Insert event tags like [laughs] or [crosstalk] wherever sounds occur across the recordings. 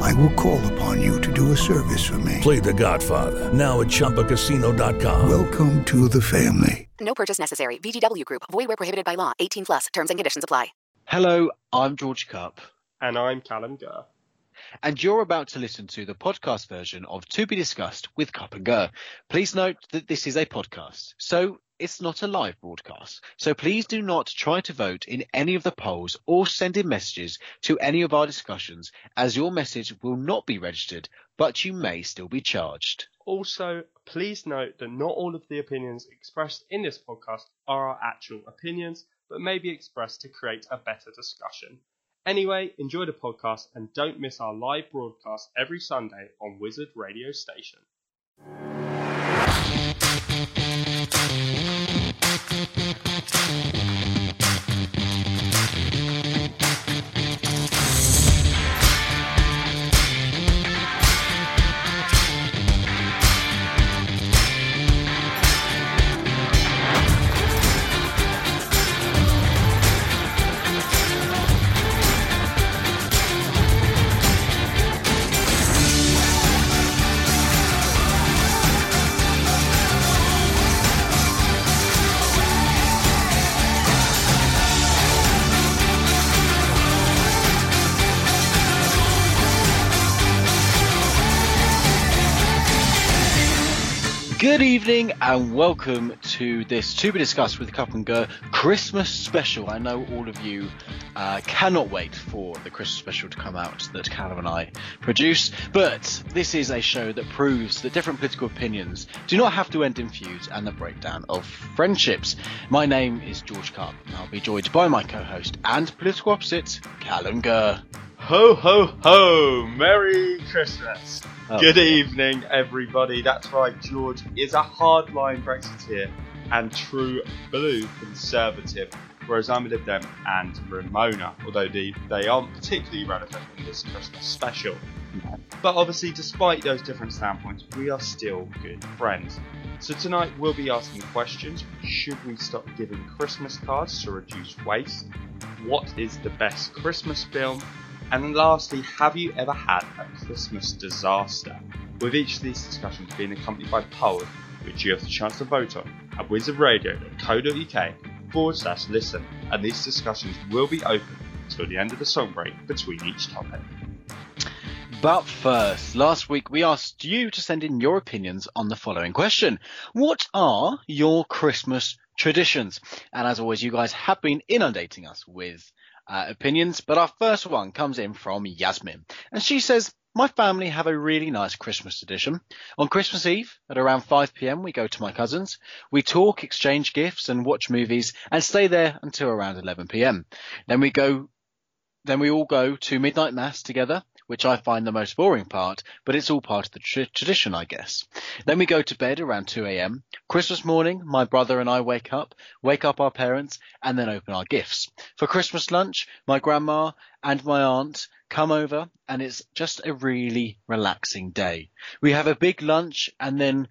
I will call upon you to do a service for me. Play The Godfather now at ChumbaCasino.com. Welcome to the family. No purchase necessary. VGW Group. Void where prohibited by law. 18 plus. Terms and conditions apply. Hello, I'm George Kup, And I'm Callum Gurr. and you're about to listen to the podcast version of To Be Discussed with Kup and Gurr. Please note that this is a podcast, so it's not a live broadcast. So please do not try to vote in any of the polls or send in messages to any of our discussions, as your message will not be registered, but you may still be charged. Also, please note that not all of the opinions expressed in this podcast are our actual opinions, but may be expressed to create a better discussion. Anyway, enjoy the podcast and don't miss our live broadcast every Sunday on Wizard Radio Station. Good [laughs] evening and welcome to this To Be Discussed with Kup and Gurr Christmas special. I know all of you uh, cannot wait for the Christmas special to come out that Callum and I produce, but this is a show that proves that different political opinions do not have to end in feuds and the breakdown of friendships. My name is George Kup and I'll be joined by my co-host and political opposite, Callum Gurr. Ho ho ho! Merry Christmas! Oh, Good evening, everybody. That's right, George is a hardline Brexiteer and true blue conservative, whereas I'm a Lib Dem and Remainer, although the, they aren't particularly relevant in this Christmas special. But obviously, despite those different standpoints, we are still good friends. So tonight we'll be asking questions. Should we stop giving Christmas cards to reduce waste? What is the best Christmas film? And lastly, have you ever had a Christmas disaster? With each of these discussions being accompanied by polls, which you have the chance to vote on at wizardradio.co.uk forward slash listen, and these discussions will be open until the end of the song break between each topic. But first, last week we asked you to send in your opinions on the following question. What are your Christmas traditions? And as always, you guys have been inundating us with uh, opinions, but our first one comes in from Yasmin. And she says, my family have a really nice Christmas tradition. On Christmas Eve at around 5 p.m. we go to my cousins. We talk, exchange gifts and watch movies and stay there until around 11 p.m. Then we go then we all go to midnight mass together, which I find the most boring part, but it's all part of the tr- tradition, I guess. Then we go to bed around 2 a.m. Christmas morning, my brother and I wake up, wake up our parents, and then open our gifts. For Christmas lunch, my grandma and my aunt come over, and it's just a really relaxing day. We have a big lunch and then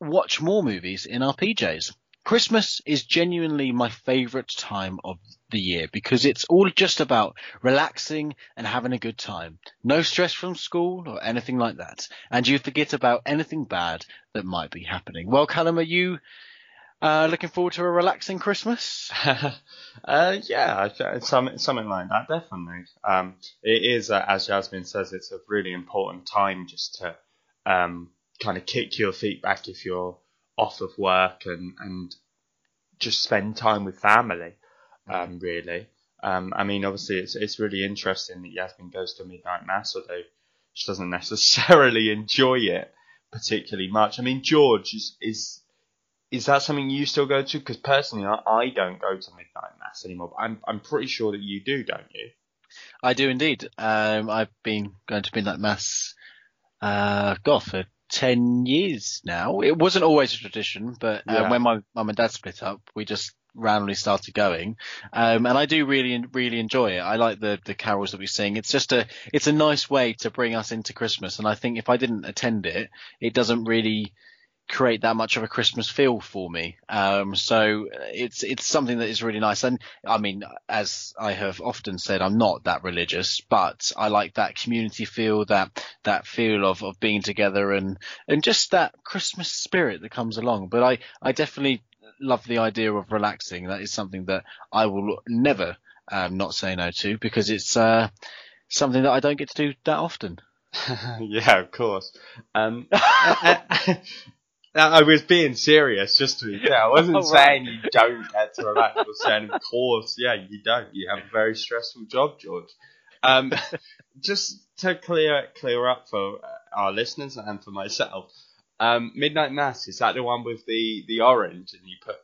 watch more movies in our PJs. Christmas is genuinely my favourite time of the year because it's all just about relaxing and having a good time. No stress from school or anything like that. And you forget about anything bad that might be happening. Well, Callum, are you uh, looking forward to a relaxing Christmas? [laughs] uh, yeah, something like that, definitely. Um, it is, uh, as Jasmine says, it's a really important time just to um, kind of kick your feet back if you're off of work and, and just spend time with family, um, really. Um, I mean, obviously, it's it's really interesting that Yasmin goes to midnight mass, although she doesn't [laughs] necessarily enjoy it particularly much. I mean, George is is is that something you still go to? Because personally, I, I don't go to midnight mass anymore. But I'm I'm pretty sure that you do, don't you? I do indeed. Um, I've been going to midnight mass, uh, God, for 10 years now. It wasn't always a tradition, but uh, Yeah. when my mum and dad split up, we just randomly started going. Um, and I do really, really enjoy it. I like the, the carols that we sing. It's just a, it's a nice way to bring us into Christmas. And I think if I didn't attend it, it doesn't really create that much of a Christmas feel for me. Um, so it's, it's something that is really nice. And I mean, as I have often said, I'm not that religious, but I like that community feel, that, that feel of, of being together and, and just that Christmas spirit that comes along. But I, I definitely love the idea of relaxing. That is something that I will never, um, not say no to because it's, uh, something that I don't get to do that often. [laughs] yeah, of course. Um, [laughs] I was being serious, just to be clear. I wasn't [laughs] right. saying you don't get to relax. I was saying, of course, yeah, you don't. You have a very stressful job, George. Um, [laughs] just to clear clear up for our listeners and for myself, um, Midnight Mass is that the one with the the orange and you put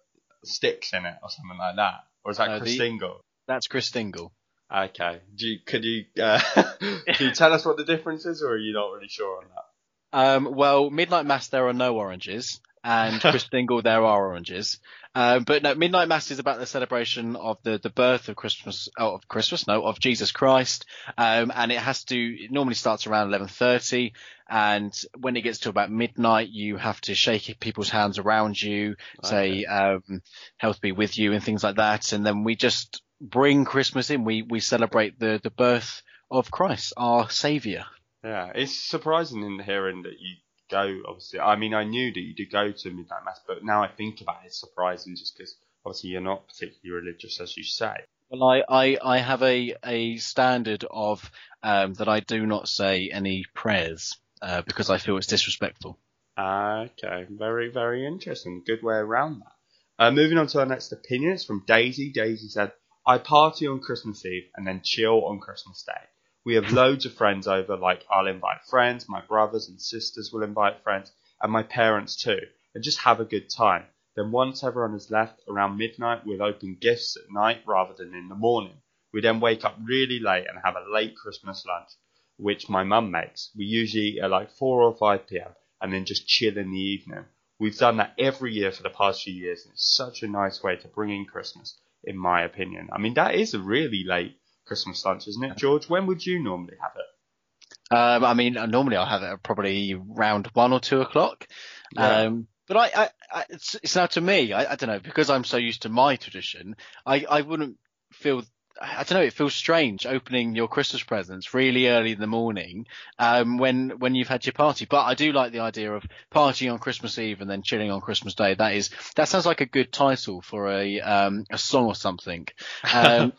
sticks in it or something like that, or is that Uh, the- Christingle? That's Christingle. Okay. Do you, could you uh, [laughs] can you tell us what the difference is, or are you not really sure on that? Um, well, Midnight Mass, there are no oranges, and [laughs] Christingle, there are oranges. Um, but no, Midnight Mass is about the celebration of the, the birth of Christmas, oh, of Christmas, no, of Jesus Christ. Um, and it has to, it normally starts around 11.30. And when it gets to about midnight, you have to shake people's hands around you, say, um, health be with you and things like that. And then we just bring Christmas in. We, we celebrate the, the birth of Christ, our savior. Yeah, it's surprising in hearing that you go. Obviously, I mean, I knew that you did go to midnight mass, but now I think about it, it's surprising just because obviously you're not particularly religious, as you say. Well, I, I, I have a, a standard of um, that I do not say any prayers uh, because I feel it's disrespectful. Ah, Okay, very, very interesting. Good way around that. Uh, moving on to our next opinion, it's from Daisy. Daisy said, I party on Christmas Eve and then chill on Christmas Day. We have loads of friends over, like I'll invite friends, my brothers and sisters will invite friends, and my parents too, and just have a good time. Then once everyone has left, around midnight, we'll open gifts at night rather than in the morning. We then wake up really late and have a late Christmas lunch, which my mum makes. We usually eat at like 4 or 5 pm and then just chill in the evening. We've done that every year for the past few years, and it's such a nice way to bring in Christmas, in my opinion. I mean, that is a really late Christmas lunch, isn't it, George? When would you normally have it? Um, I mean, normally I'll have it probably around one or two o'clock. Yeah. Um, but I, I, I it's, it's now to me, I, I don't know, because I'm so used to my tradition, I, I wouldn't feel, I don't know, it feels strange opening your Christmas presents really early in the morning, um, when, when you've had your party. But I do like the idea of partying on Christmas Eve and then chilling on Christmas Day. That is, that sounds like a good title for a, um, a song or something. [laughs] Um,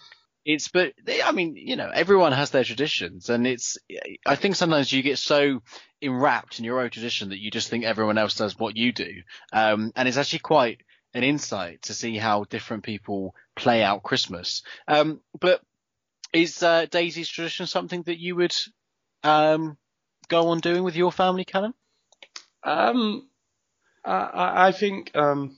it's but I mean, you know, everyone has their traditions, and it's. I think sometimes you get so enwrapped in your own tradition that you just think everyone else does what you do, um, and it's actually quite an insight to see how different people play out Christmas. Um, but is uh, Daisy's tradition something that you would um, go on doing with your family, Callum? Um, I, I I think, um,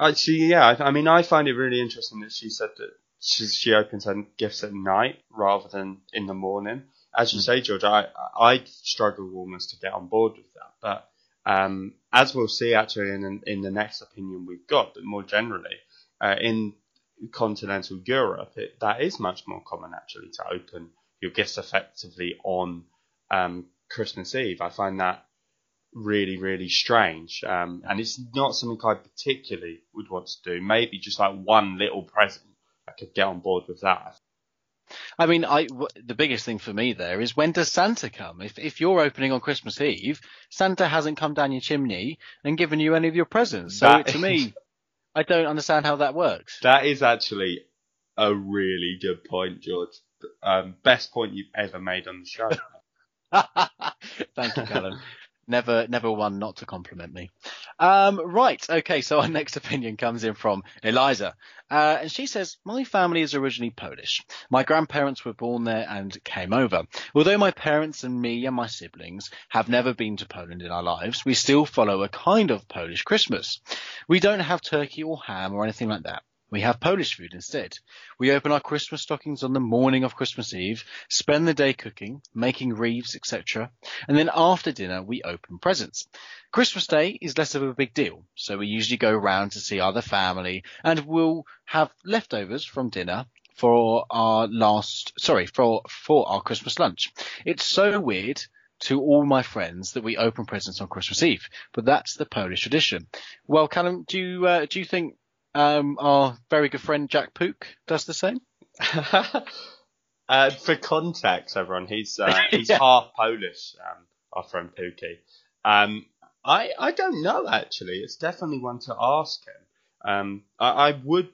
actually, yeah, I, I mean, I find it really interesting that she said that she, she opens her gifts at night rather than in the morning. As you say, George, I, I struggle almost to get on board with that. But um, as we'll see actually in, in the next opinion we've got, but more generally, uh, in continental Europe, it, that is much more common actually to open your gifts effectively on um, Christmas Eve. I find that really, really strange. Um, and it's not something I particularly would want to do. Maybe just like one little present. I could get on board with that. I mean, I w- the biggest thing for me there is when does Santa come? If if you're opening on Christmas Eve, Santa hasn't come down your chimney and given you any of your presents. So That- to me, I don't understand how that works. That is actually a really good point, George. Um, best point you've ever made on the show. [laughs] Thank you, Callum. Never, never one not to compliment me. Um, right. Okay. So our [laughs] next opinion comes in from Eliza. Uh, and she says, my family is originally Polish. My grandparents were born there and came over. Although my parents and me and my siblings have never been to Poland in our lives, we still follow a kind of Polish Christmas. We don't have turkey or ham or anything like that. We have Polish food instead. We open our Christmas stockings on the morning of Christmas Eve, spend the day cooking, making wreaths, etc. And then after dinner, we open presents. Christmas Day is less of a big deal, so we usually go around to see other family and we'll have leftovers from dinner for our last, sorry, for, for our Christmas lunch. It's so weird to all my friends that we open presents on Christmas Eve, but that's the Polish tradition. Well, Callum, do you, uh, do you think um, our very good friend Jack Pook does the same. [laughs] uh, for context, everyone, he's uh, [laughs] he's yeah. half Polish. Um, our friend Pookie. Um, I I don't know actually. It's definitely one to ask him. Um, I, I would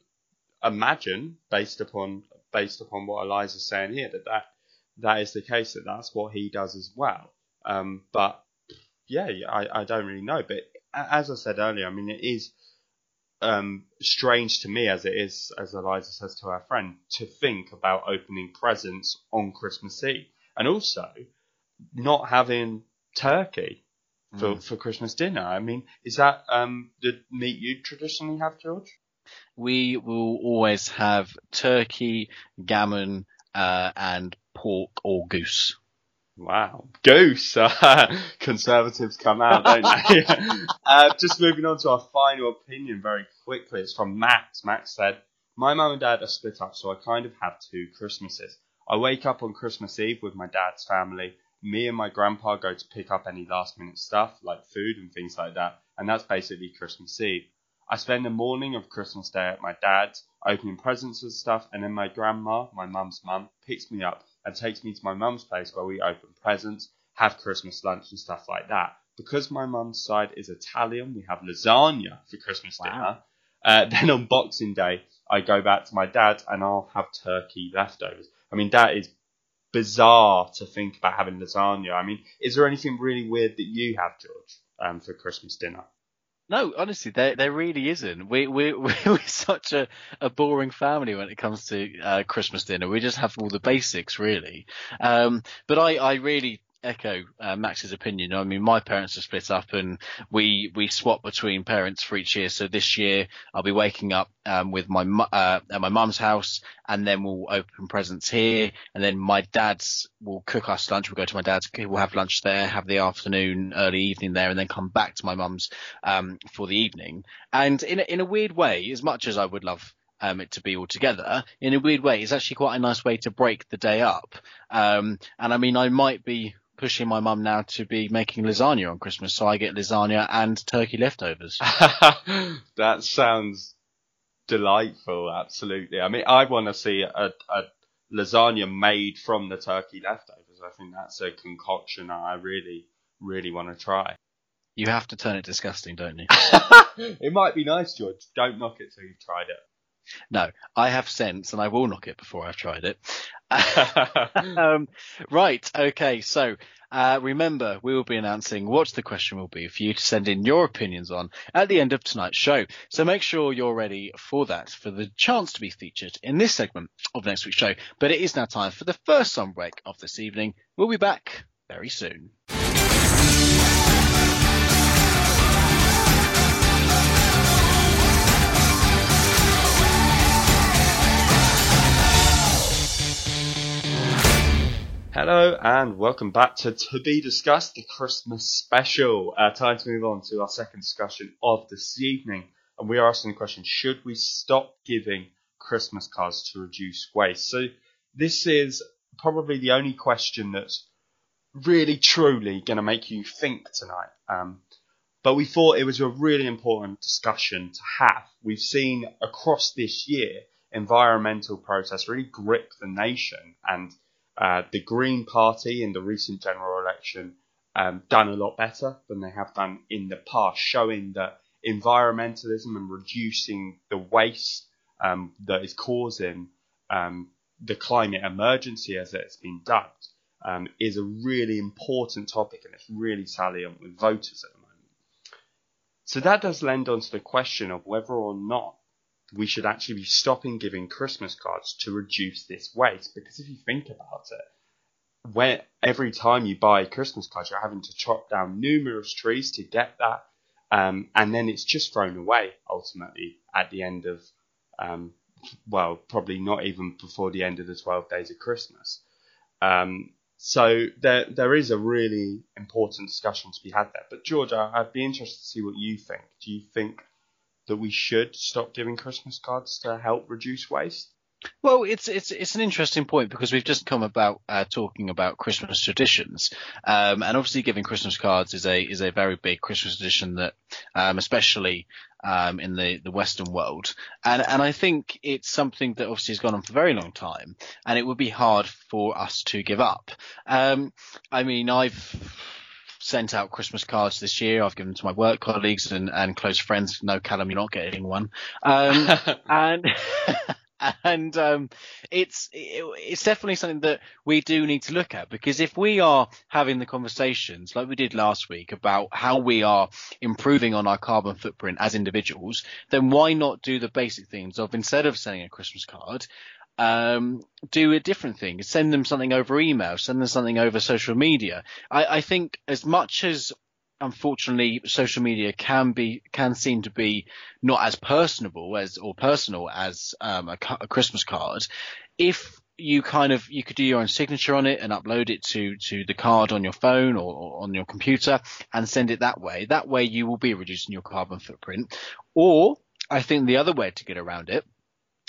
imagine, based upon based upon what Eliza's saying here, that that, that is the case. That that's what he does as well. Um, but yeah, I, I don't really know. But as I said earlier, I mean, it is um, strange to me as it is, as Eliza says to her friend, to think about opening presents on Christmas Eve and also not having turkey for, mm. for Christmas dinner. I mean, is that um, the meat you traditionally have, George? We will always have turkey, gammon, uh, and pork or goose. Wow, goose! [laughs] conservatives come out, don't they? [laughs] uh, just moving on to our final opinion very quickly. It's from Max. Max said, "My mum and dad are split up, so I kind of have two Christmases. I wake up on Christmas Eve with my dad's family. Me and my grandpa go to pick up any last minute stuff like food and things like that, and that's basically Christmas Eve. I spend the morning of Christmas Day at my dad's, opening presents and stuff, and then my grandma, my mum's mum, picks me up and takes me to my mum's place where we open presents, have Christmas lunch and stuff like that. Because my mum's side is Italian, we have lasagna for Christmas wow. dinner. Uh, [laughs] then on Boxing Day, I go back to my dad's and I'll have turkey leftovers. I mean, that is bizarre to think about having lasagna. I mean, is there anything really weird that you have, George, um, for Christmas dinner? No, honestly, there there really isn't. We [laughs] we we're such a, a boring family when it comes to uh, Christmas dinner. We just have all the basics, really. Um, but I I really echo uh, Max's opinion. I mean, my parents are split up, and we we swap between parents for each year. So this year I'll be waking up um, with my uh, at my mum's house, and then we'll open presents here, and then my dad's will cook us lunch. We'll go to my dad's, we'll have lunch there, have the afternoon, early evening there, and then come back to my mum's um, for the evening. And in a, in a weird way, as much as I would love um, it to be all together. In a weird way, it's actually quite a nice way to break the day up. Um, and I mean, I might be pushing my mum now to be making lasagna on Christmas, so I get lasagna and turkey leftovers. [laughs] that sounds delightful. Absolutely. I mean, I want to see a, a lasagna made from the turkey leftovers. I think that's a concoction I really, really want to try. You have to turn it disgusting, don't you? [laughs] it might be nice, George. Don't knock it till you've tried it. No, I have sense and I will knock it before I've tried it. [laughs] um, right, okay, so uh, remember, we will be announcing what the question will be for you to send in your opinions on at the end of tonight's show. So make sure you're ready for that, for the chance to be featured in this segment of next week's show. But it is now time for the first song break of this evening. We'll be back very soon. Hello and welcome back to To Be Discussed, the Christmas special. Uh, time to move on to our second discussion of this evening. And we are asking the question should we stop giving Christmas cards to reduce waste? So, this is probably the only question that's really truly going to make you think tonight. Um, but we thought it was a really important discussion to have. We've seen across this year environmental protests really grip the nation and uh, the Green Party in the recent general election um, done a lot better than they have done in the past, showing that environmentalism and reducing the waste um, that is causing um, the climate emergency, as it's been dubbed, um, is a really important topic and it's really salient with voters at the moment. So that does lend on to the question of whether or not we should actually be stopping giving Christmas cards to reduce this waste. Because if you think about it, where every time you buy a Christmas card, you're having to chop down numerous trees to get that, um, and then it's just thrown away ultimately at the end of Um, well, probably not even before the end of the 12 days of Christmas. Um, so there there is a really important discussion to be had there. But Georgia, I'd be interested to see what you think. Do you think that we should stop giving Christmas cards to help reduce waste? Well, it's it's it's an interesting point because we've just come about uh, talking about Christmas traditions, um, and obviously giving Christmas cards is a is a very big Christmas tradition that, um, especially um, in the the Western world, and and I think it's something that obviously has gone on for a very long time, and it would be hard for us to give up. Um, I mean, I've sent out Christmas cards this year. I've given them to my work colleagues and, and close friends. No, Callum, you're not getting one. Um, [laughs] and [laughs] and um, it's it's definitely something that we do need to look at because if we are having the conversations like we did last week about how we are improving on our carbon footprint as individuals, then why not do the basic things of instead of sending a Christmas card, um, do a different thing. Send them something over email, send them something over social media. I, I think as much as unfortunately social media can be can seem to be not as personable as or personal as um, a, a, Christmas card. If you kind of you could do your own signature on it and upload it to to the card on your phone or, or on your computer and send it that way. That way you will be reducing your carbon footprint. Or I think the other way to get around it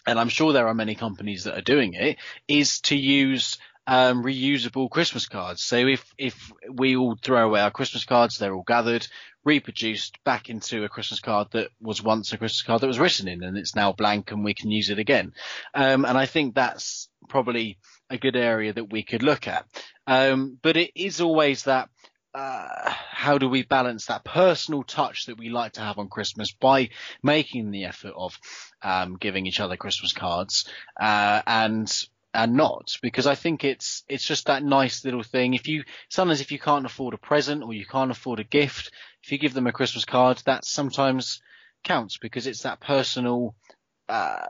and I'm sure there are many companies that are doing it, is to use um, reusable Christmas cards. So if if we all throw away our Christmas cards, they're all gathered, reproduced back into a Christmas card that was once a Christmas card that was written in, and it's now blank, and we can use it again. Um, and I think that's probably a good area that we could look at. Um, but it is always that. Uh, how do we balance that personal touch that we like to have on Christmas by making the effort of um, giving each other Christmas cards uh, and and not because I think it's it's just that nice little thing. If you sometimes if you can't afford a present or you can't afford a gift, if you give them a Christmas card, that sometimes counts because it's that personal uh,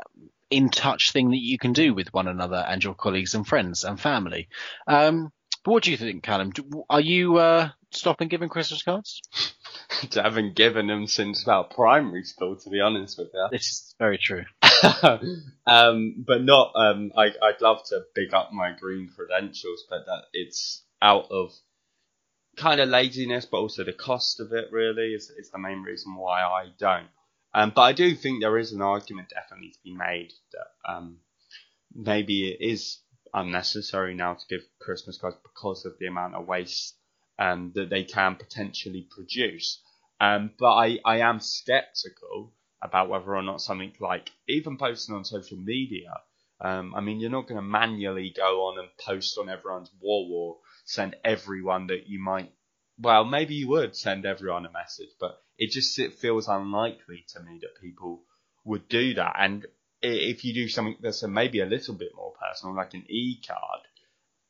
in touch thing that you can do with one another and your colleagues and friends and family. Um, but what do you think, Callum? Are you uh, stopping giving Christmas cards? [laughs] I haven't given them since about primary school, to be honest with you. This is very true. [laughs] um, but not. Um, I, I'd love to big up my green credentials, but that it's out of kind of laziness, but also the cost of it. Really, is is the main reason why I don't. Um, but I do think there is an argument definitely to be made that um, maybe it is unnecessary now to give Christmas cards because of the amount of waste um, that they can potentially produce. Um, but I, I am skeptical about whether or not something like even posting on social media. Um, I mean, you're not going to manually go on and post on everyone's wall or send everyone that you might. Well, maybe you would send everyone a message, but it just it feels unlikely to me that people would do that. And if you do something that's a, maybe a little bit more personal, like an e-card,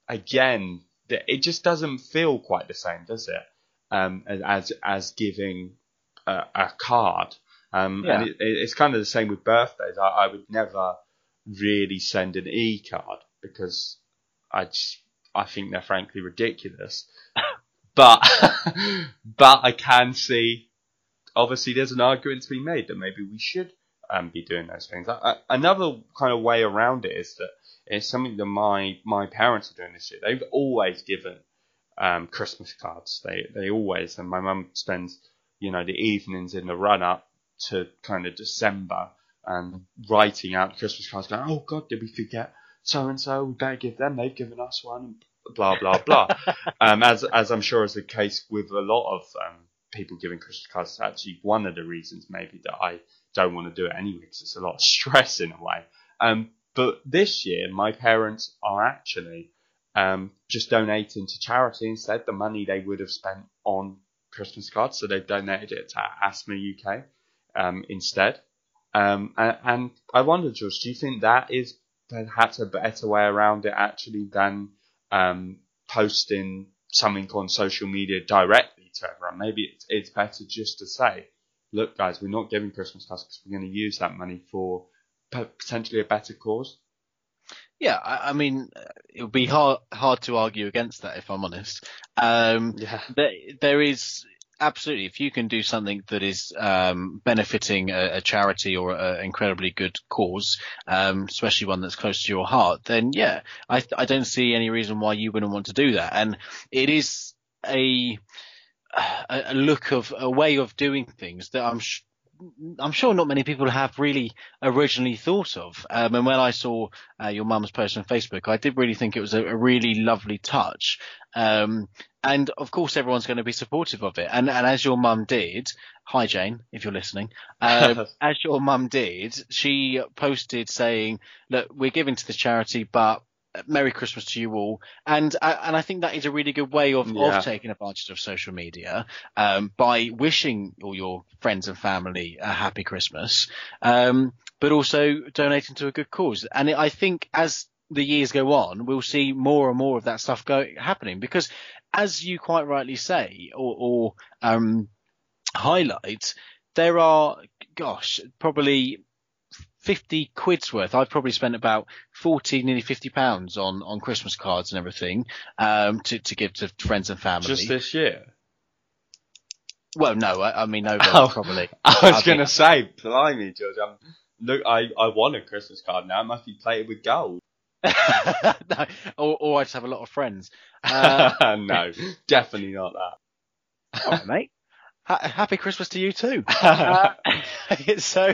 again, it just doesn't feel quite the same, does it? Um, as as giving a, a card. Um, yeah. And it, it's kind of the same with birthdays. I, I would never really send an e card because I just, I think they're frankly ridiculous. [laughs] but [laughs] but I can see obviously there's an argument to be made that maybe we should um, be doing those things. I, another kind of way around it is that it's something that my my parents are doing this year. They've always given um, Christmas cards. They they always and my mum spends you know the evenings in the run up to kind of December and writing out Christmas cards, going, "Oh God, did we forget so and so? We better give them. They've given us one." Blah blah blah. [laughs] um, as as I'm sure is the case with a lot of um, people giving Christmas cards. It's actually one of the reasons maybe that I don't want to do it anyway because it's a lot of stress in a way. Um, but this year, my parents are actually um, just donating to charity instead. The money they would have spent on Christmas cards, so they've donated it to Asthma UK um, instead. Um, and, and, I wonder, George, do you think that is perhaps a better way around it actually than um, posting something on social media directly to everyone? Maybe it's, it's better just to say, look, guys, we're not giving Christmas cards because we're going to use that money for potentially a better cause. Yeah, I, I, mean, it would be hard hard to argue against that if I'm honest. Um, yeah. There, there is absolutely. If you can do something that is um, benefiting a, a, charity or an incredibly good cause, um, especially one that's close to your heart, then yeah, I, I don't see any reason why you wouldn't want to do that. And it is a a, look of a way of doing things that I'm sh- I'm sure not many people have really originally thought of. Um, and when I saw uh, your mum's post on Facebook, I did really think it was a, a really lovely touch. Um, and of course, everyone's going to be supportive of it. And, and as your mum did, hi Jane, if you're listening, um, [laughs] as your mum did, she posted saying, look, we're giving to the charity, but Merry Christmas to you all, and uh, and I think that is a really good way of, yeah. of taking advantage of social media um, by wishing all your friends and family a happy Christmas, um, but also donating to a good cause. And I think as the years go on, we'll see more and more of that stuff go happening because, as you quite rightly say, or, or um, highlight, there are, gosh, probably 50 quid's worth. I've probably spent about 40, nearly 50 pounds on, on Christmas cards and everything, um, to, to give to friends and family. Just this year? Well, no, I, I mean, over oh, probably. [laughs] I was going to say, blimey, George, I'm, look, I, I want a Christmas card now. It must be plated with gold. [laughs] no, or, or I just have a lot of friends. [laughs] Uh, no, definitely not that. All right, mate happy Christmas to you too. [laughs] uh, [laughs] so,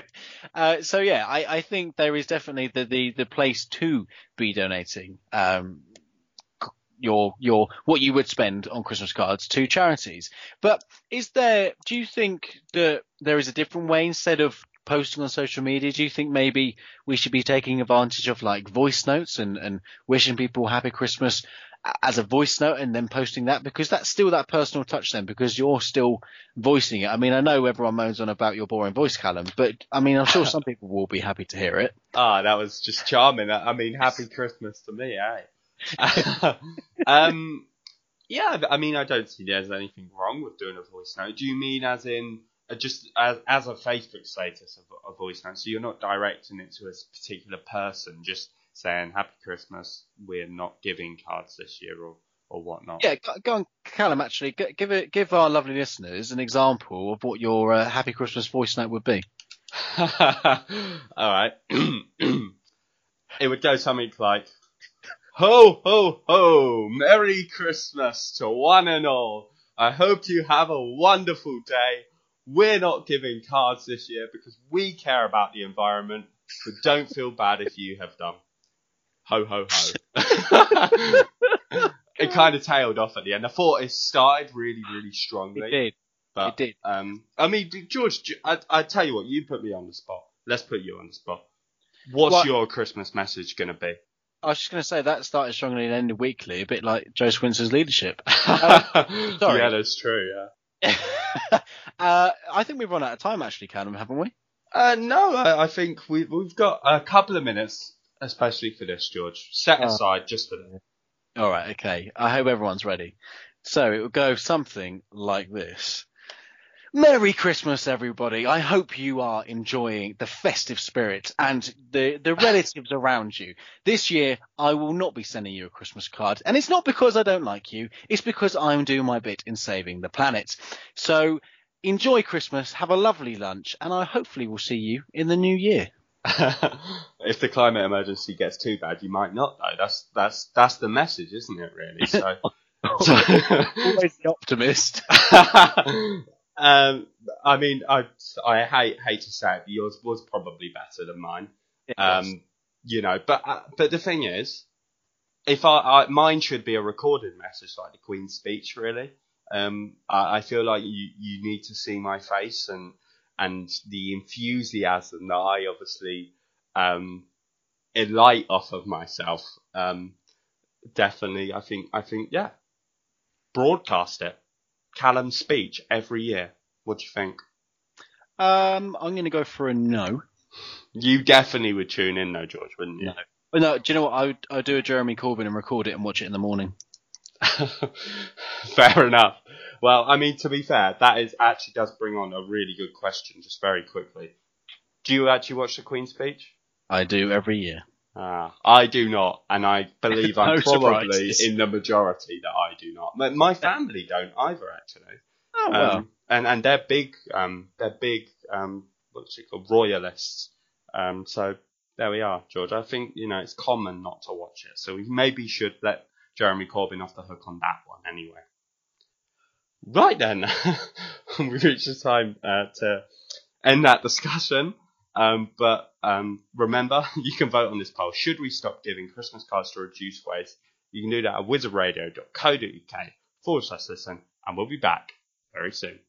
uh, so yeah, I, I think there is definitely the, the, the place to be donating, um, your, your, what you would spend on Christmas cards to charities. But is there, do you think that there is a different way instead of posting on social media? Do you think maybe we should be taking advantage of like voice notes and, and wishing people happy Christmas as a voice note and then posting that because that's still that personal touch then because you're still voicing it. I mean, I know everyone moans on about your boring voice, Callum, but I mean, I'm sure some people will be happy to hear it. [laughs] Ah, oh, that was just charming. I mean, happy Christmas to me, eh? [laughs] um, yeah, I mean, I don't see there's anything wrong with doing a voice note. Do you mean as in uh, just as, as a Facebook status of a voice note? So you're not directing it to a particular person, just saying Happy Christmas, we're not giving cards this year or or whatnot. Yeah, go on, Callum. Actually, give it, give our lovely listeners an example of what your uh, Happy Christmas voice note would be. [laughs] All right, [clears throat] it would go something like, "Ho ho ho! Merry Christmas to one and all. I hope you have a wonderful day. We're not giving cards this year because we care about the environment, but don't feel bad if you have done." Ho ho ho. [laughs] [laughs] it kind of tailed off at the end. I thought it started really, really strongly. It did. But, it did. Um, I mean, George, I, I tell you what, you put me on the spot. Let's put you on the spot. What's what? your Christmas message going to be? I was just going to say that started strongly and ended weakly, a bit like Jo Swinson's leadership. Um, [laughs] sorry. Yeah, that's true. Yeah. uh, I think we've run out of time, actually, Callum, haven't we? Uh, no, I, I think we, we've got a couple of minutes especially for this, George. Set oh. aside just for this. All right, okay. I hope everyone's ready. So it will go something like this. Merry Christmas, everybody. I hope you are enjoying the festive spirit and the, the [laughs] relatives around you. This year, I will not be sending you a Christmas card. And it's not because I don't like you. It's because I'm doing my bit in saving the planet. So enjoy Christmas. Have a lovely lunch. And I hopefully will see you in the new year. If the climate emergency gets too bad, you might not though. That's that's that's the message, isn't it? Really. So, [laughs] so always the optimist. [laughs] um, I mean, I I hate hate to say it, but yours was probably better than mine. Um, you know, but uh, but the thing is, if I, I mine should be a recorded message like the Queen's speech, really. Um, I, I feel like you you need to see my face and and the enthusiasm that I obviously um, light off of myself. Um, definitely, I think, I think, yeah, broadcast it. Callum's speech every year. What do you think? Um, I'm going to go for a no. You definitely would tune in, though, George, wouldn't you? No. No, do you know what? I would, I would do a Jeremy Corbyn and record it and watch it in the morning. [laughs] Fair enough. Well, I mean, to be fair, that is actually does bring on a really good question, just very quickly. Do you actually watch the Queen's speech? I do every year. Ah, I do not, and I believe [laughs] I'm probably surprises. in the majority that I do not. My family don't either, actually. Oh, well. Um, and and they're big. Um, they're big. Um, what's it called? Royalists. Um, so there we are, George. I think you know it's common not to watch it, so we maybe should let Jeremy Corbyn off the hook on that one anyway. Right then, [laughs] we reached the time uh, to end that discussion. Um, but um, remember, [laughs] you can vote on this poll. Should we stop giving Christmas cards to reduce waste? You can do that at wizardradio.co.uk forward slash listen, and we'll be back very soon.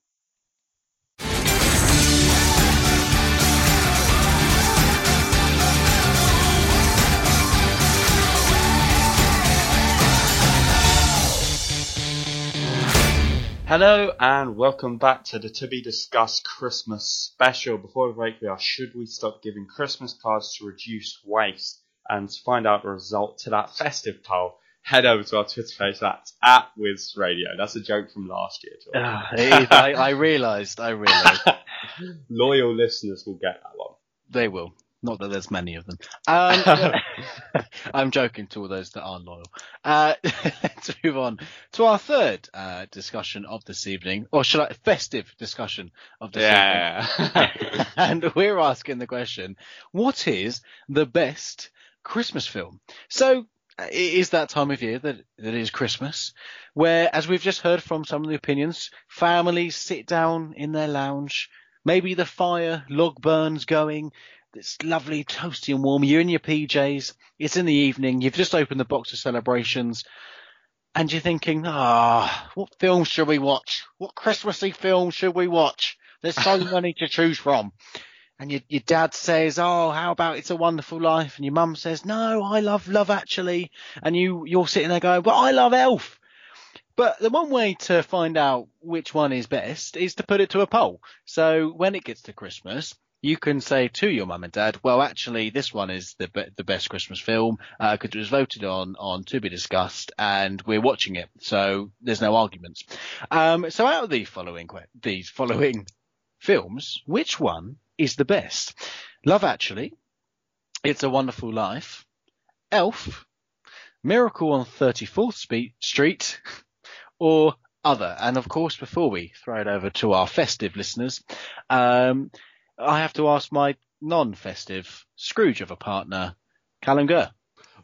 Hello and welcome back to the To Be Discussed Christmas special. Before we break, we are should we stop giving Christmas cards to reduce waste? And to find out the result to that festive poll, head over to our Twitter page. That's at Wiz Radio. That's a joke from last year. Ah. I, I realised. I realised [laughs] Loyal listeners will get that one. they will. Not that there's many of them. Um, [laughs] I'm joking to all those that aren't loyal. Uh, [laughs] let's move on to our third uh, discussion of this evening, or should I festive discussion of this evening? Yeah. [laughs] and we're asking the question, what is the best Christmas film? So uh, it is that time of year that, that is Christmas, where, as we've just heard from some of the opinions, families sit down in their lounge, maybe the fire log burns going, it's lovely, toasty and warm, you're in your PJs, it's in the evening, you've just opened the box of celebrations, and you're thinking, ah, what film should we watch? What Christmassy film should we watch? There's so [laughs] many to choose from. And your, your dad says, oh, how about It's a Wonderful Life? And your mum says, no, I love Love Actually. And you, you're sitting there going, well, I love Elf. But the one way to find out which one is best is to put it to a poll. So when it gets to Christmas, you can say to your mum and dad, well, actually, this one is the be- the best Christmas film because it was voted on on to be discussed, and we're watching it, so there's no arguments. Um, so out of the following que- these following [laughs] films, which one is the best? Love Actually, It's a Wonderful Life, Elf, Miracle on 34th Spe- Street, [laughs] or other. And of course, before we throw it over to our festive listeners, um, I have to ask my non-festive Scrooge of a partner, Callum Gurr.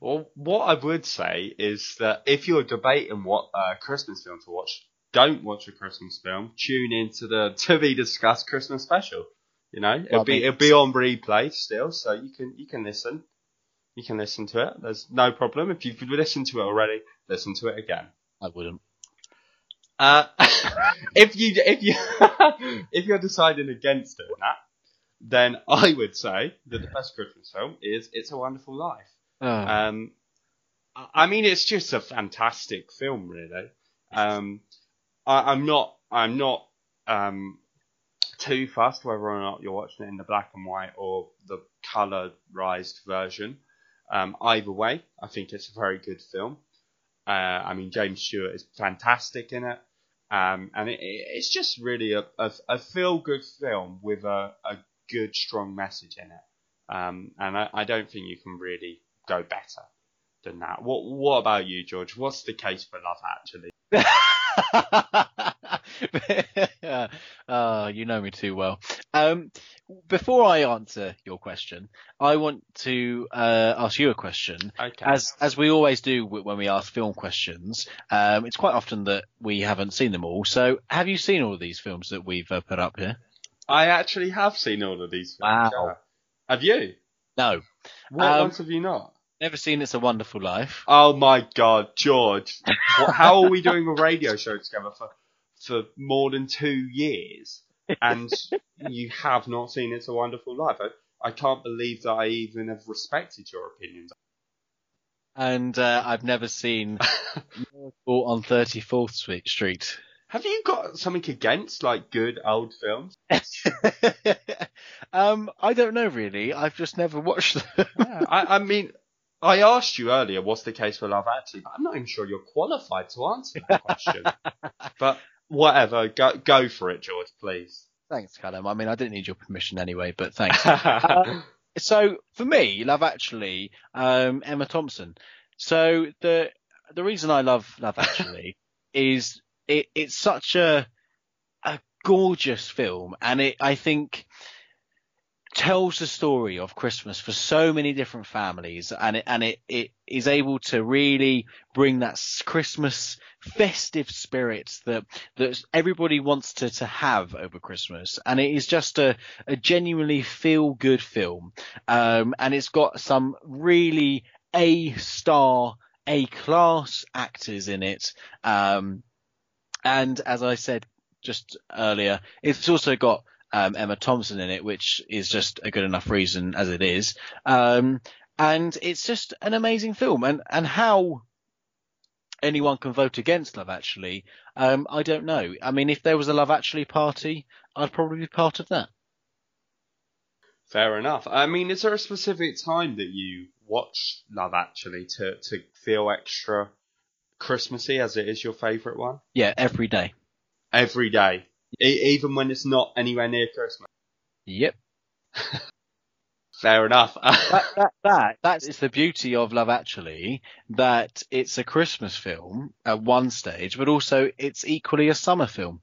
Well, what I would say is that if you're debating what uh, Christmas film to watch, don't watch a Christmas film. Tune into the [laughs] to be discussed Christmas special. You know, it'll Well, be it'll be on replay still, so you can you can listen. You can listen to it. There's no problem. If you've listened to it already, listen to it again. I wouldn't. Uh, [laughs] if you if you [laughs] if you're deciding against doing that, then [laughs] I would say that the best Christmas film is It's a Wonderful Life. Oh, Um, I mean, it's just a fantastic film, really. Um, I, I'm not, I'm not um, too fussed whether or not you're watching it in the black and white or the colorized version. Um, either way, I think it's a very good film. Uh, I mean, James Stewart is fantastic in it. Um, and it, it- it's just really a, a, a feel good film with a, a good, strong message in it. Um, and I, I don't think you can really go better than that. What What about you, George? What's the case for Love Actually? oh, [laughs] you know me too well. Um, before I answer your question, I want to uh, ask you a question. Okay. As as we always do when we ask film questions, um, it's quite often that we haven't seen them all. So, have you seen all of these films that we've uh, put up here? I actually have seen all of these films. Wow. yeah. Have you? No, What Um, ones have you not? never seen It's a Wonderful Life. Oh my God, George! what, how are we doing a radio show together for for more than two years, and you have not seen It's a Wonderful Life? I, I can't believe that I even have respected your opinions. And uh, I've never seen [laughs] Miracle on 34th Street. Have you got something against like good old films? [laughs] um, I don't know really. I've just never watched them. [laughs] Yeah, I, I mean, I asked you earlier what's the case for Love Actually, but I'm not even sure you're qualified to answer that question. [laughs] but whatever, go go for it, George, please. Thanks, Callum. I mean, I didn't need your permission anyway, but thanks. Uh, so for me, Love Actually, um, Emma Thompson. So the the reason I love Love Actually is it, it's such a a gorgeous film, and it I think tells the story of Christmas for so many different families, and it and it, it is able to really bring that Christmas festive spirit that that everybody wants to to have over Christmas, and it is just a a genuinely feel good film, um, and it's got some really a star, a class actors in it, um, and as I said just earlier, it's also got um, Emma Thompson in it, which is just a good enough reason as it is. Um, and it's just an amazing film, and and how anyone can vote against Love Actually, um, I don't know. I mean, if there was a Love Actually party, I'd probably be part of that. Fair enough. I mean, is there a specific time that you watch Love Actually to to feel extra Christmassy, as it is your favourite one? Yeah, every day. Every day, e- even when it's not anywhere near Christmas. Yep. [laughs] Fair enough. [laughs] that, that, that, that is the beauty of Love Actually, that it's a Christmas film at one stage, but also it's equally a summer film.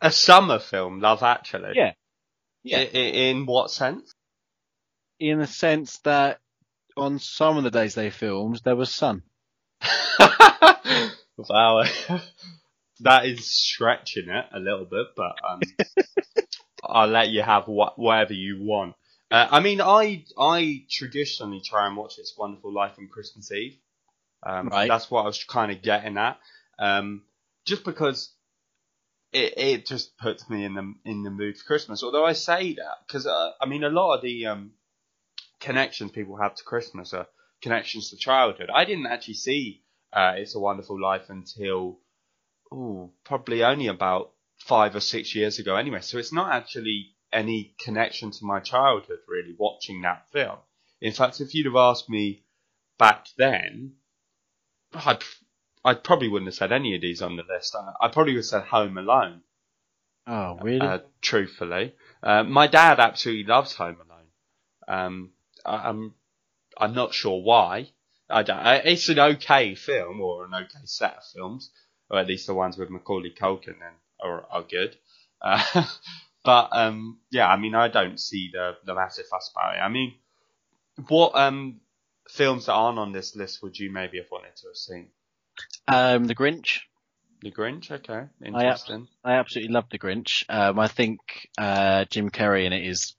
a summer film, Love Actually. Yeah. Yeah. I- in what sense? In the sense that on some of the days they filmed, there was sun. [laughs] wow, [laughs] that is stretching it a little bit, but um, [laughs] I'll let you have wha- whatever you want. Uh, I mean, I I traditionally try and watch It's Wonderful Life on Christmas Eve. Um, Right. That's what I was kind of getting at. Um, just because it it just puts me in the in the mood for Christmas. Although I say that because uh, I mean a lot of the um, connections people have to Christmas are connections to childhood. I didn't actually see uh, It's a Wonderful Life until ooh, probably only about five or six years ago anyway. So it's not actually any connection to my childhood really watching that film. In fact, if you'd have asked me back then, I I probably wouldn't have said any of these on the list. I, I probably would have said Home Alone. Oh, really? Uh, truthfully, uh, my dad absolutely loves Home Alone. Um, I, I'm I'm not sure why. I don't, I, it's an okay film or an okay set of films, or at least the ones with Macaulay Culkin and are are good. Uh, [laughs] but um, yeah, I mean, I don't see the the massive fuss about it. I mean, what um films that aren't on this list would you maybe have wanted to have seen? um, The Grinch. The Grinch, okay, I interesting. I absolutely love The Grinch. Um, I think uh, Jim Carrey in it is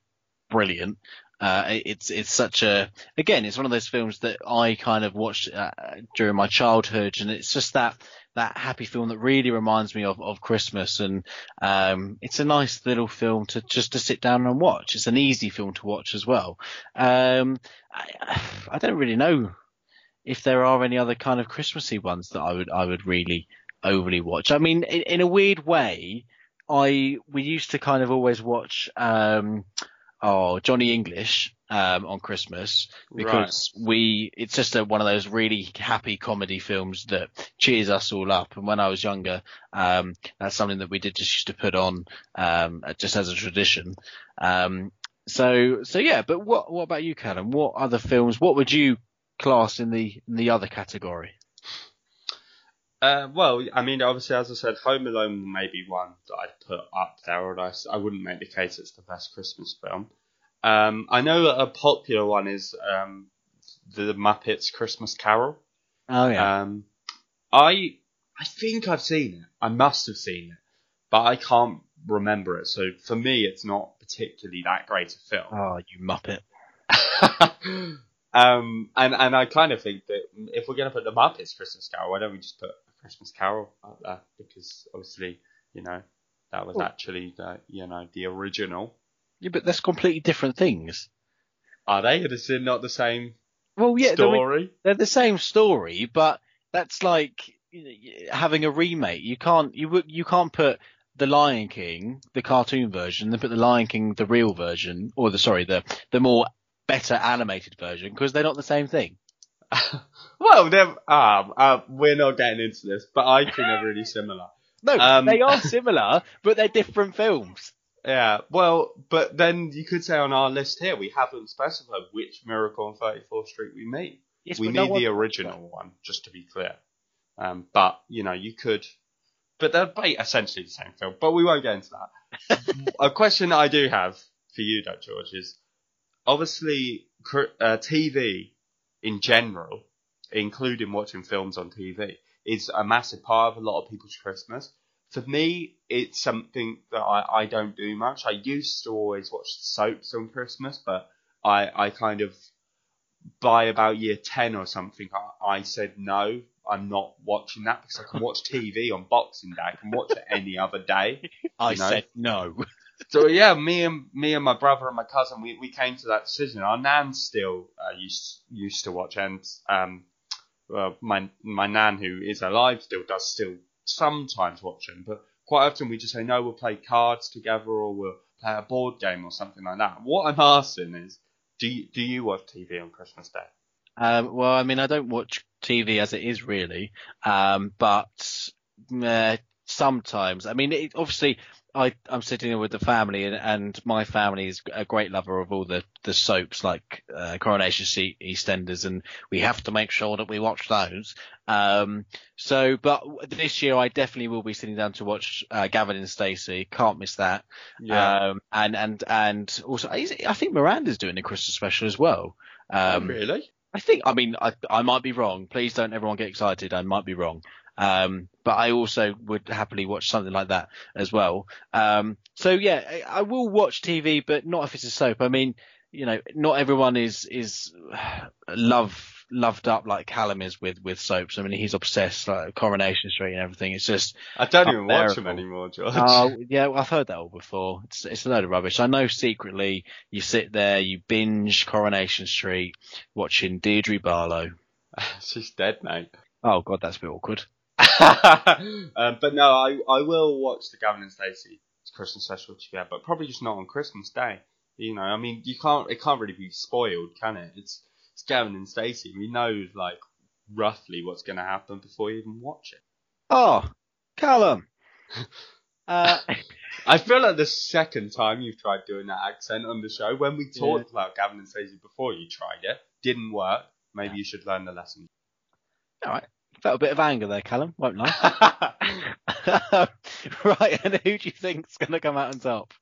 brilliant. Uh, it's it's such a again, it's one of those films that I kind of watched uh, during my childhood, and it's just that that happy film that really reminds me of, of Christmas, and um, it's a nice little film to just to sit down and watch. It's an easy film to watch as well. Um, I, I don't really know if there are any other kind of Christmassy ones that I would I would really overly watch. I mean, in, in a weird way, I we used to kind of always watch um oh Johnny English um on Christmas because we it's just a, one of those really happy comedy films that cheers us all up. And when I was younger, um that's something that we did just used to put on um just as a tradition. Um so so yeah, but what what about you, Callum? What other films? What would you class in the in the other category? Uh, well, I mean, obviously, as I said, Home Alone may be one that I'd put up there, or I, I wouldn't make the case it's the best Christmas film. Um, I know a popular one is um, the Muppets Christmas Carol. Oh yeah. Um, I I think I've seen it. I must have seen it, but I can't remember it. So for me, it's not particularly that great a film. oh, you muppet. [laughs] um, and and I kind of think that if we're going to put the Muppets Christmas Carol, why don't we just put Christmas Carol up there? Because obviously, you know, that was Well- actually the you know the original. Yeah, but that's completely different things. Are they? Is it not the same Well, yeah, they're, story? they're the same story, but that's like having a remake. You can't you would- you can't put the Lion King, the cartoon version, then put the Lion King, the real version, or the sorry, the the more better animated version, because they're not the same thing. [laughs] well, they're um, uh, we're not getting into this, but I think they're really similar. No, Um, they are similar, but they're different films. Yeah, well, but then you could say on our list here we haven't specified which Miracle on 34th Street we meet. Yes, we but no need the one- original one, just to be clear. Um, but you know, you could but they're ba- essentially the same film. But we won't get into that. [laughs] a question I do have for you, though, George, is obviously cr- uh, TV in general, including watching films on TV, is a massive part of a lot of people's Christmas. For me, it's something that I, I don't do much. I used to always watch soaps on Christmas, but I, I kind of, by about year 10 or something, I, I said no, I'm not watching that because I can watch [laughs] TV on Boxing Day. I can watch it any other day. [laughs] I know? said no. [laughs] So yeah, me and me and my brother and my cousin, we, we came to that decision. Our nan still uh, used used to watch, and um, my my nan who is alive still does still sometimes watch them, but quite often we just say no, we'll play cards together or we'll play a board game or something like that. What I'm asking is, do you, do you watch TV on Christmas Day? Um, well, I mean, I don't watch TV as it is really, um, but uh, sometimes. I mean, it, obviously, I, I'm sitting here with the family, and, and my family is a great lover of all the, the soaps like uh, Coronation Street, EastEnders, and we have to make sure that we watch those. Um, so, but this year I definitely will be sitting down to watch uh, Gavin and Stacey. Can't miss that. Um, and and and also, I I think Miranda's doing a Christmas special as well. Um, Oh, really? I think, I mean, I, I might be wrong. Please don't everyone get excited. I might be wrong. Um, but I also would happily watch something like that as well. Um, so yeah, I, I will watch TV, but not if it's a soap. I mean, you know, not everyone is, is [sighs] love, loved up like Callum is with, with soaps. I mean, he's obsessed, like Coronation Street and everything. It's just, I don't even watch them anymore, George. Oh yeah, well, I've heard that all before. It's it's a load of rubbish. I know secretly you sit there, you binge Coronation Street, watching Deirdre Barlow. [laughs] She's dead, mate. Oh god, that's a bit awkward. [laughs] um, but no, I, I will watch the Gavin and Stacey Christmas special together, but probably just not on Christmas Day. You know, I mean, you can't it can't really be spoiled, can it? It's it's Gavin and Stacey. We know like roughly what's going to happen before you even watch it. Oh, Callum. [laughs] Uh, I feel like the second time you've tried doing that accent on the show, when we talked about Gavin and Stacey before you tried it, didn't work. Maybe you should learn the lesson. all right, felt a bit of anger there, Callum. Won't lie. [laughs] [laughs] right, and who do you think's going to come out on top?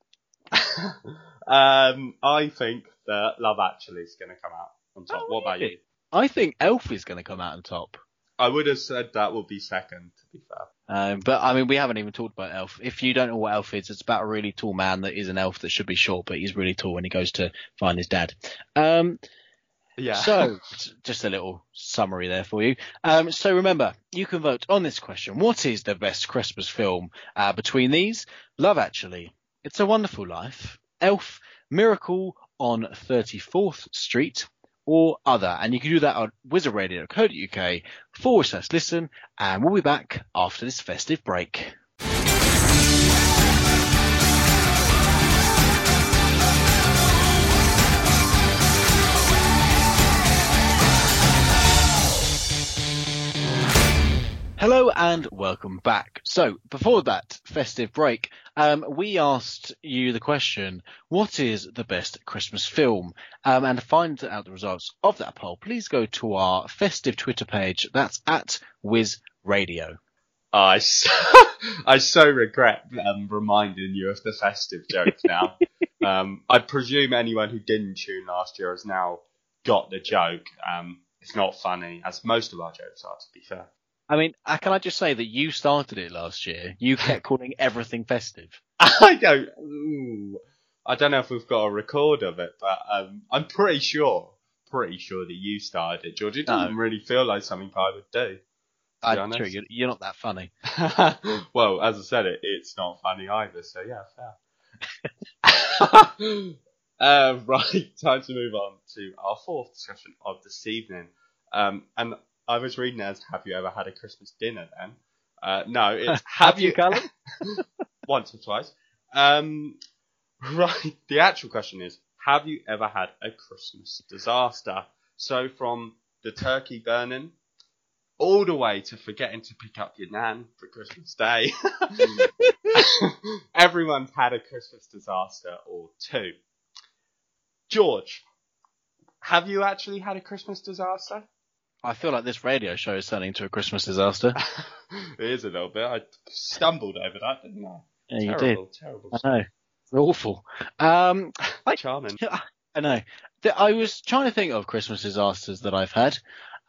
um, I think that Love Actually is going to come out on top. Oh, what about you? I think Elf is going to come out on top. I would have said that would be second, to be fair. Um, but I mean, we haven't even talked about Elf. If you don't know what Elf is, it's about a really tall man that is an elf that should be short, but he's really tall when he goes to find his dad. Um, Yeah. So, [laughs] just a little summary there for you. Um, so remember, you can vote on this question. What is the best Christmas film uh, between these? Love Actually, It's a Wonderful Life, Elf, Miracle on 34th Street, or other. And you can do that on wizardradio.co.uk forward slash listen. And we'll be back after this festive break. Hello and welcome back. So before that festive break, um, we asked you the question, what is the best Christmas film? Um, and to find out the results of that poll, please go to our festive Twitter page. That's at Wiz Radio. I so, [laughs] I so regret um, reminding you of the festive joke now. [laughs] um, I presume anyone who didn't tune last year has now got the joke. Um, it's not funny, as most of our jokes are, to be fair. I mean, uh, can I just say that you started it last year? You [laughs] kept calling everything festive. I don't. Ooh, I don't know if we've got a record of it, but um, I'm pretty sure, pretty sure that you started it, George. It No. doesn't really feel like something I would do. I'm honest. you're, you're not that funny. [laughs] well, as I said, it it's not funny either. So yeah, fair. [laughs] uh, right, time to move on to our fourth discussion of this evening. Um, and I was reading as "Have you ever had a Christmas dinner?" Then, uh, no, it's [laughs] Have you, Callum? [laughs] once or twice. Um, right. [laughs] The actual question is, have you ever had a Christmas disaster? So from the turkey burning all the way to forgetting to pick up your nan for Christmas Day. Everyone's had a Christmas disaster or two. George, have you actually had a Christmas disaster? I feel like this radio show is turning into a Christmas disaster. [laughs] it is a little bit. I stumbled over that, didn't I? Yeah, you did. terrible, [laughs] terrible. [laughs] I know. It's awful. Um, I, Charming. I know. I was trying to think of Christmas disasters that I've had.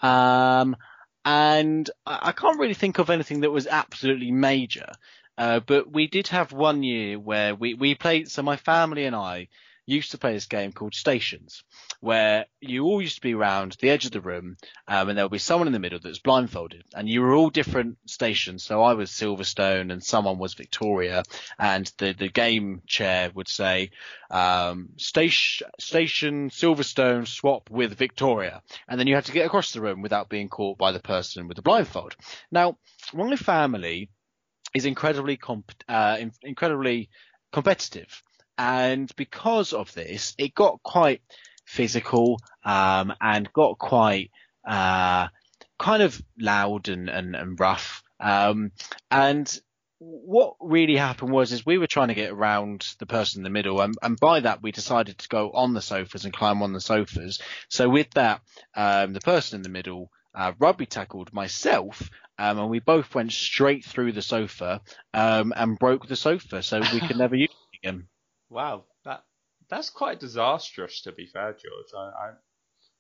Um, and I I can't really think of anything that was absolutely major. Uh, but we did have one year where we, we played, so my family and I used to play this game called Stations, where you all used to be around the edge of the room, um, and there would be someone in the middle that's blindfolded, and you were all different stations. So I was Silverstone, and someone was Victoria, and the the game chair would say, um, station station Silverstone swap with Victoria, and then you had to get across the room without being caught by the person with the blindfold. Now, my family is incredibly comp- uh, in- incredibly competitive, and because of this, it got quite physical um, and got quite uh, kind of loud and, and, and rough. Um, and what really happened was is we were trying to get around the person in the middle and, and by that we decided to go on the sofas and climb on the sofas so with that um, the person in the middle uh, rugby tackled myself um, and we both went straight through the sofa um, and broke the sofa so we could [laughs] never use it again Wow, that that's quite disastrous. To be fair, George, I I,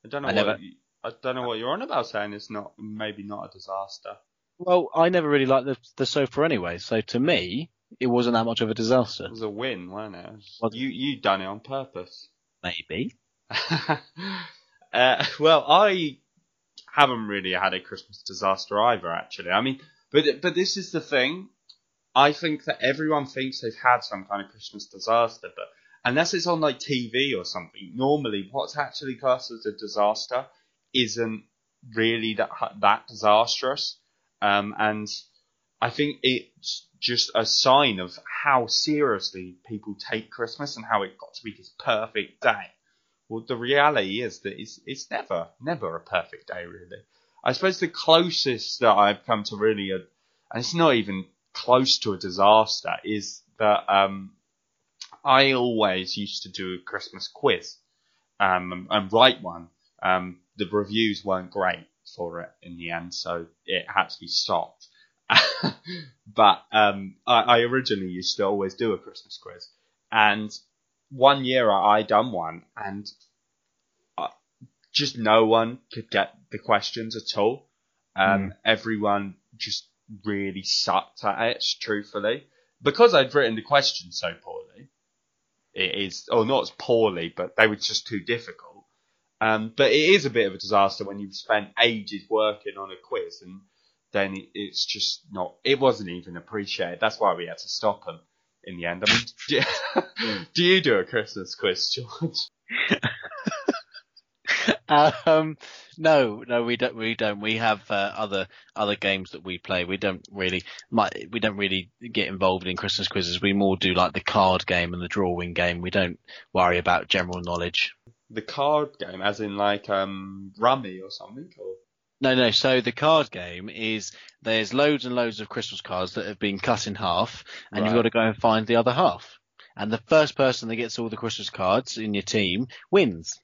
I don't know I what never- you, I don't know what you're on about saying it's not maybe not a disaster. well i never really liked the, the sofa anyway so to me it wasn't that much of a disaster It was a win, wasn't it? Well. You you done it on purpose. maybe [laughs] uh, well, I haven't really had a Christmas disaster either, actually. I mean, but but this is the thing. I think that everyone thinks they've had some kind of Christmas disaster, but unless it's on like TV or something, normally what's actually classed as a disaster isn't really that that disastrous. Um, and I think it's just a sign of how seriously people take Christmas and how it got to be this perfect day. Well, the reality is that it's it's never never a perfect day, really. I suppose the closest that I've come to really, a, and it's not even close to a disaster, is that um, I always used to do a Christmas quiz um, and, write one. Um, the reviews weren't great for it in the end, so it had to be stopped. [laughs] but um, I, I originally used to always do a Christmas quiz, and one year I, I done one, and uh, just no one could get the questions at all. Um, Everyone just really sucked at it, truthfully, because I'd written the questions so poorly. It is, or not as poorly, but they were just too difficult. Um, but it is a bit of a disaster when you've spent ages working on a quiz and then it, it's just not, it wasn't even appreciated. That's why we had to stop them in the end. I mean, [laughs] do, do you do a Christmas quiz, George? [laughs] [laughs] um, no, no, we don't. We don't. We have uh, other other games that we play. We don't really, might, we don't really get involved in Christmas quizzes. We more do like the card game and the drawing game. We don't worry about general knowledge. The card game, as in like um, Rummy or something? Or? No, no. So the card game is there's loads and loads of Christmas cards that have been cut in half, and you've got to go and find the other half. And the first person that gets all the Christmas cards in your team wins.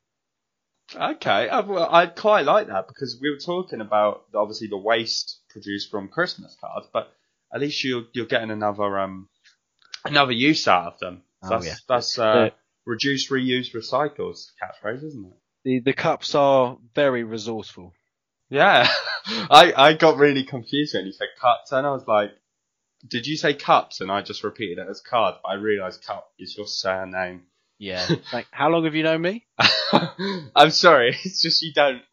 Okay, I, well, I quite like that because we were talking about obviously the waste produced from Christmas cards, but at least you're you're getting another um another use out of them. Oh, that's yeah. that's uh, The- reduce, reuse, recycles catchphrase, isn't it? The the Kups are very resourceful. Yeah, [laughs] I I got really confused when you said cups, and I was like, did you say cups? And I just repeated it as cards, but I realised Kup is your surname. Yeah. [laughs] like, how long have you known me? [laughs] I'm sorry, [laughs] it's just you don't.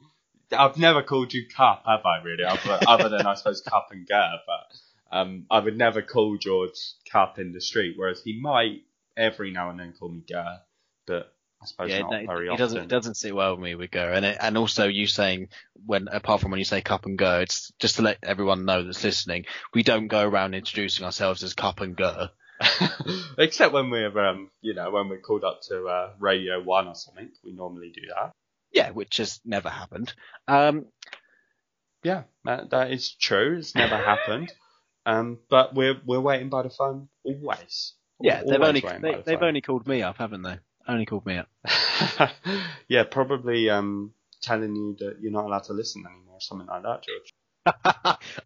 I've never called you Kup, have I? Really, other, other than I suppose Kup and Gurr, but um, I would never call George Kup in the street, whereas he might every now and then call me Gurr, but I suppose Yeah, not no, very it often. doesn't it doesn't sit well with me with go, and it, and also you saying when apart from when you say Kup and Gurr, it's just to let everyone know that's listening, we don't go around introducing ourselves as Kup and Gurr. [laughs] Except when we're, um, you know, when we're called up to uh, Radio One or something, we normally do that. Yeah, which has never happened. Um, Yeah, that, that is true. It's never [laughs] happened. Um, but we're we're waiting by the phone always. yeah, they've only they, the they've phone. only called me up, haven't they? Only called me up. [laughs] yeah, probably um, telling you that you're not allowed to listen anymore, or something like that, George.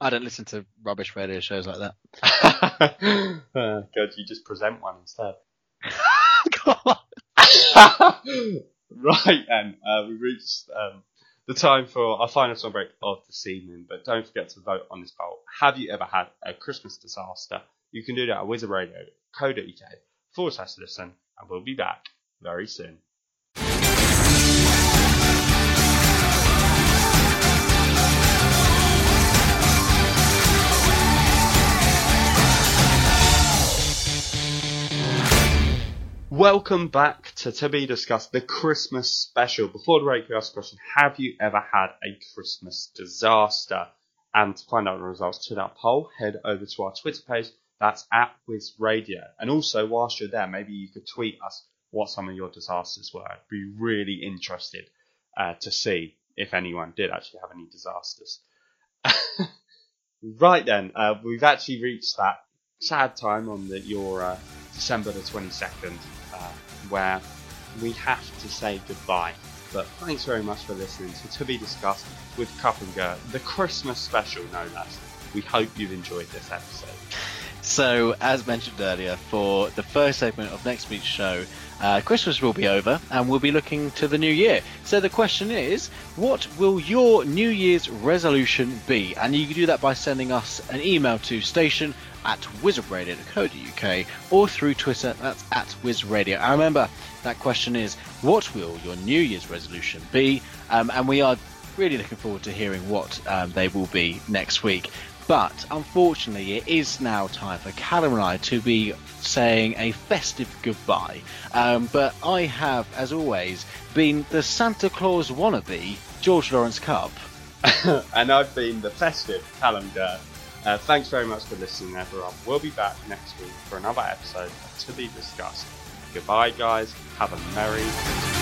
I don't listen to rubbish radio shows like that. uh, [laughs] God, you just present one instead. [laughs] [laughs] Right then, uh, we reached um, the time for our final song break of this evening, but don't forget to vote on this poll. Have you ever had a Christmas disaster? You can do that at wizardradio.co.uk forward slash listen, and we'll be back very soon. Welcome back to To Be Discussed, the Christmas special. Before the break, we asked the question, have you ever had a Christmas disaster? And to find out the results to that poll, head over to our Twitter page, that's at Wiz Radio. And also, whilst you're there, maybe you could tweet us what some of your disasters were. I'd be really interested uh, to see if anyone did actually have any disasters. [laughs] right then, uh, we've actually reached that sad time on the, your uh, December the 22nd uh, where we have to say goodbye. But thanks very much for listening to To Be Discussed with Gert, the Christmas special, no less. We hope you've enjoyed this episode. So, as mentioned earlier, for the first segment of next week's show, uh, Christmas will be over and we'll be looking to the new year. So, the question is, what will your New Year's resolution be? And you can do that by sending us an email to station at wizardradio.co.uk or through Twitter, that's at wizradio. And remember, that question is, what will your New Year's resolution be? Um, and we are really looking forward to hearing what um, they will be next week. But unfortunately, it is now time for Callum and I to be saying a festive goodbye. Um, but I have, as always, been the Santa Claus wannabe, George Lawrence Kup. [laughs] and I've been the festive Callum Gurr. Uh, thanks very much for listening, everyone. We'll be back next week for another episode To Be Discussed. Goodbye, guys. Have a Merry